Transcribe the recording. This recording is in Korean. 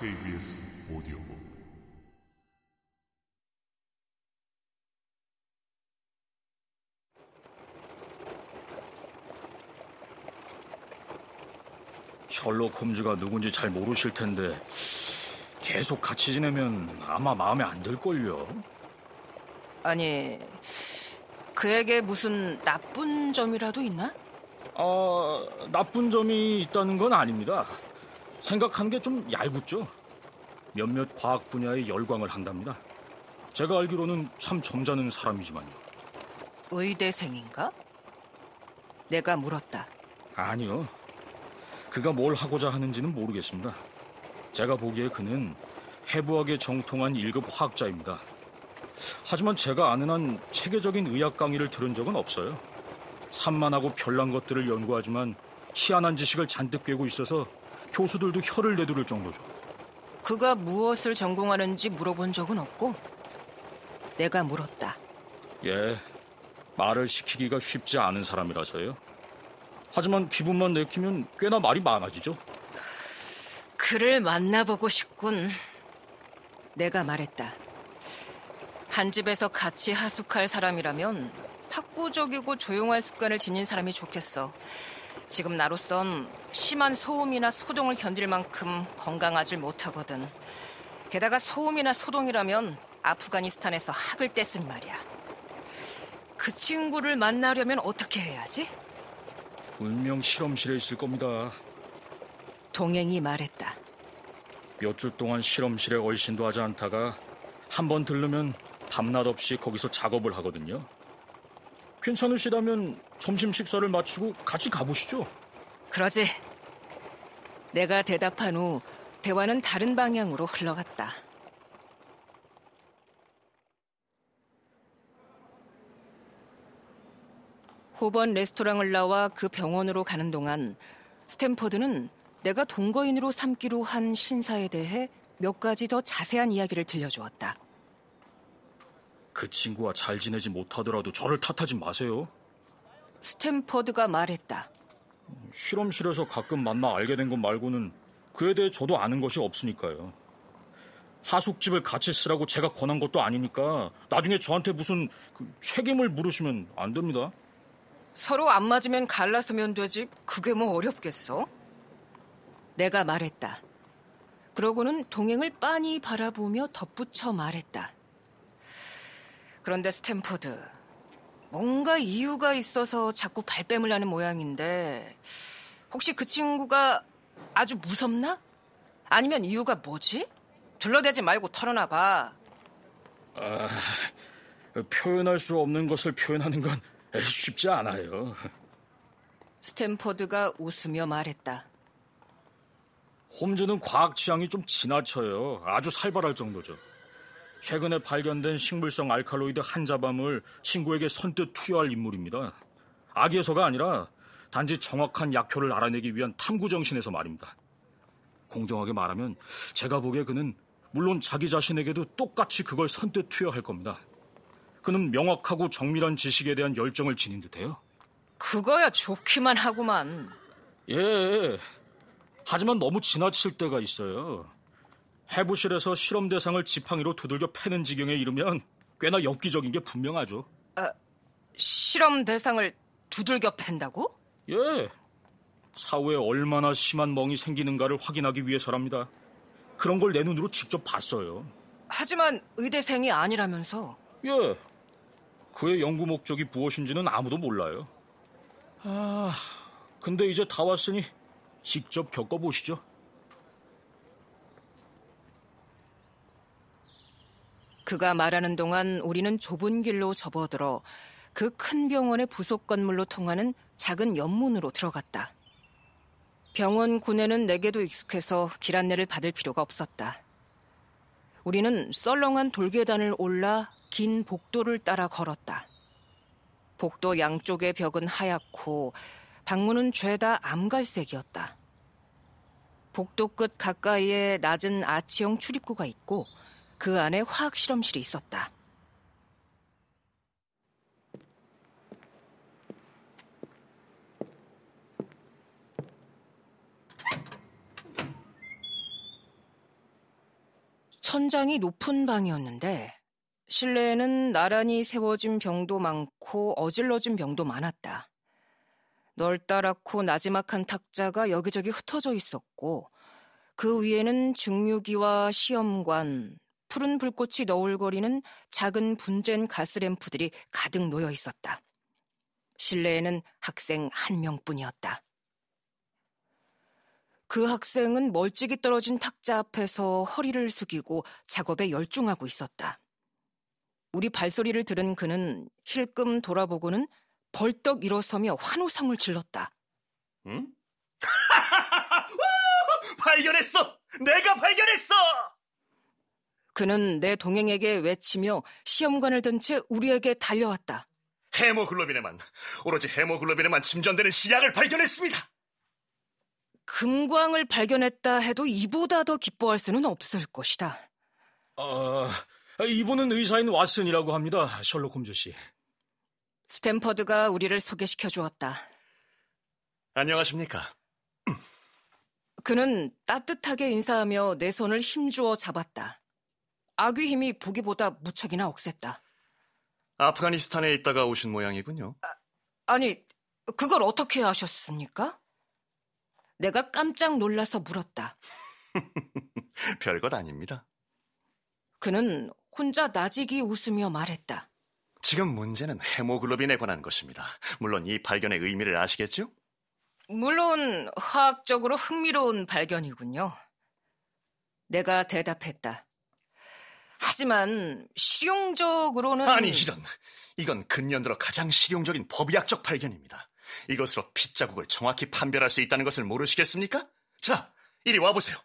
KBS 오디오북 셜록 홈즈가 누군지 잘 모르실 텐데 계속 같이 지내면 아마 마음에 안 들걸요. 아니, 그에게 무슨 나쁜 점이라도 있나? 아, 나쁜 점이 있다는 건 아닙니다. 생각하는 게좀 얄궂죠. 몇몇 과학 분야에 열광을 한답니다. 제가 알기로는 참 점잖은 사람이지만요. 의대생인가? 내가 물었다. 아니요. 그가 뭘 하고자 하는지는 모르겠습니다. 제가 보기에 그는 해부학에 정통한 1급 화학자입니다. 하지만 제가 아는 한 체계적인 의학 강의를 들은 적은 없어요. 산만하고 별난 것들을 연구하지만 희한한 지식을 잔뜩 꿰고 있어서 교수들도 혀를 내두를 정도죠. 그가 무엇을 전공하는지 물어본 적은 없고 내가 물었다. 예, 말을 시키기가 쉽지 않은 사람이라서요. 하지만 기분만 내키면 꽤나 말이 많아지죠. 그를 만나보고 싶군. 내가 말했다. 한 집에서 같이 하숙할 사람이라면 학구적이고 조용할 습관을 지닌 사람이 좋겠어. 지금 나로선 심한 소음이나 소동을 견딜 만큼 건강하질 못하거든. 게다가 소음이나 소동이라면 아프가니스탄에서 학을 뗐으니 말이야. 그 친구를 만나려면 어떻게 해야지? 분명 실험실에 있을 겁니다. 동행이 말했다. 몇 주 동안 실험실에 얼씬도 하지 않다가 한 번 들르면 밤낮 없이 거기서 작업을 하거든요. 괜찮으시다면 점심 식사를 마치고 같이 가보시죠. 그러지. 내가 대답한 후 대화는 다른 방향으로 흘러갔다. 호번 레스토랑을 나와 그 병원으로 가는 동안 스탠퍼드는 내가 동거인으로 삼기로 한 신사에 대해 몇 가지 더 자세한 이야기를 들려주었다. 그 친구와 잘 지내지 못하더라도 저를 탓하지 마세요. 스탠퍼드가 말했다. 실험실에서 가끔 만나 알게 된 것 말고는 그에 대해 저도 아는 것이 없으니까요. 하숙집을 같이 쓰라고 제가 권한 것도 아니니까 나중에 저한테 무슨 그 책임을 물으시면 안 됩니다. 서로 안 맞으면 갈라서면 되지. 그게 뭐 어렵겠어? 내가 말했다. 그러고는 동행을 빤히 바라보며 덧붙여 말했다. 그런데 스탠퍼드, 뭔가 이유가 있어서 자꾸 발뺌을 하는 모양인데, 혹시 그 친구가 아주 무섭나? 아니면 이유가 뭐지? 둘러대지 말고 털어놔봐. 아, 표현할 수 없는 것을 표현하는 건 쉽지 않아요. 스탠퍼드가 웃으며 말했다. 홈즈는 과학 취향이 좀 지나쳐요. 아주 살벌할 정도죠. 최근에 발견된 식물성 알칼로이드 한자밤을 친구에게 선뜻 투여할 인물입니다. 악의에서가 아니라 단지 정확한 약효를 알아내기 위한 탐구 정신에서 말입니다. 공정하게 말하면 제가 보기에 그는 물론 자기 자신에게도 똑같이 그걸 선뜻 투여할 겁니다. 그는 명확하고 정밀한 지식에 대한 열정을 지닌 듯해요. 그거야 좋기만 하구만. 예. 하지만 너무 지나칠 때가 있어요. 해부실에서 실험 대상을 지팡이로 두들겨 패는 지경에 이르면 꽤나 엽기적인 게 분명하죠. 아, 실험 대상을 두들겨 팬다고? 예. 사후에 얼마나 심한 멍이 생기는가를 확인하기 위해서랍니다. 그런 걸 내 눈으로 직접 봤어요. 하지만 의대생이 아니라면서. 예. 그의 연구 목적이 무엇인지는 아무도 몰라요. 아, 근데 이제 다 왔으니 직접 겪어보시죠. 그가 말하는 동안 우리는 좁은 길로 접어들어 그 큰 병원의 부속 건물로 통하는 작은 연문으로 들어갔다. 병원 군에는 내게도 익숙해서 길 안내를 받을 필요가 없었다. 우리는 썰렁한 돌계단을 올라 긴 복도를 따라 걸었다. 복도 양쪽의 벽은 하얗고 방문은 죄다 암갈색이었다. 복도 끝 가까이에 낮은 아치형 출입구가 있고 그 안에 화학 실험실이 있었다. 천장이 높은 방이었는데 실내에는 나란히 세워진 병도 많고 어질러진 병도 많았다. 널따랗고 나지막한 탁자가 여기저기 흩어져 있었고 그 위에는 증류기와 시험관, 푸른 불꽃이 너울거리는 작은 분젠 가스램프들이 가득 놓여 있었다. 실내에는 학생 한 명뿐이었다. 그 학생은 멀찍이 떨어진 탁자 앞에서 허리를 숙이고 작업에 열중하고 있었다. 우리 발소리를 들은 그는 힐끔 돌아보고는 벌떡 일어서며 환호성을 질렀다. 응? 발견했어! 내가 발견했어! 그는 내 동행에게 외치며 시험관을 든 채 우리에게 달려왔다. 헤모글로빈에만, 오로지 헤모글로빈에만 침전되는 시약을 발견했습니다! 금광을 발견했다 해도 이보다 더 기뻐할 수는 없을 것이다. 아, 이분은 의사인 왓슨이라고 합니다. 셜록 홈즈 씨. 스탠퍼드가 우리를 소개시켜 주었다. 안녕하십니까. 그는 따뜻하게 인사하며 내 손을 힘주어 잡았다. 아귀 힘이 보기보다 무척이나 억셌다. 아프가니스탄에 있다가 오신 모양이군요. 아 니, 그걸 어떻게 아셨습니까? 내가 깜짝 놀라서 물었다. 별것 아닙니다. 그는 혼자 나지기 웃으며 말했다. 지금 문제는 헤모글로빈에 관한 것입니다. 물론 이 발견의 의미를 아시겠죠? 물론 화학적으로 흥미로운 발견이군요. 내가 대답했다. 하지만 실용적으로는 아니 이런 이건 근년 들어 가장 실용적인 법의학적 발견입니다. 이것으로 핏자국을 정확히 판별할 수 있다는 것을 모르시겠습니까? 자, 이리 와보세요.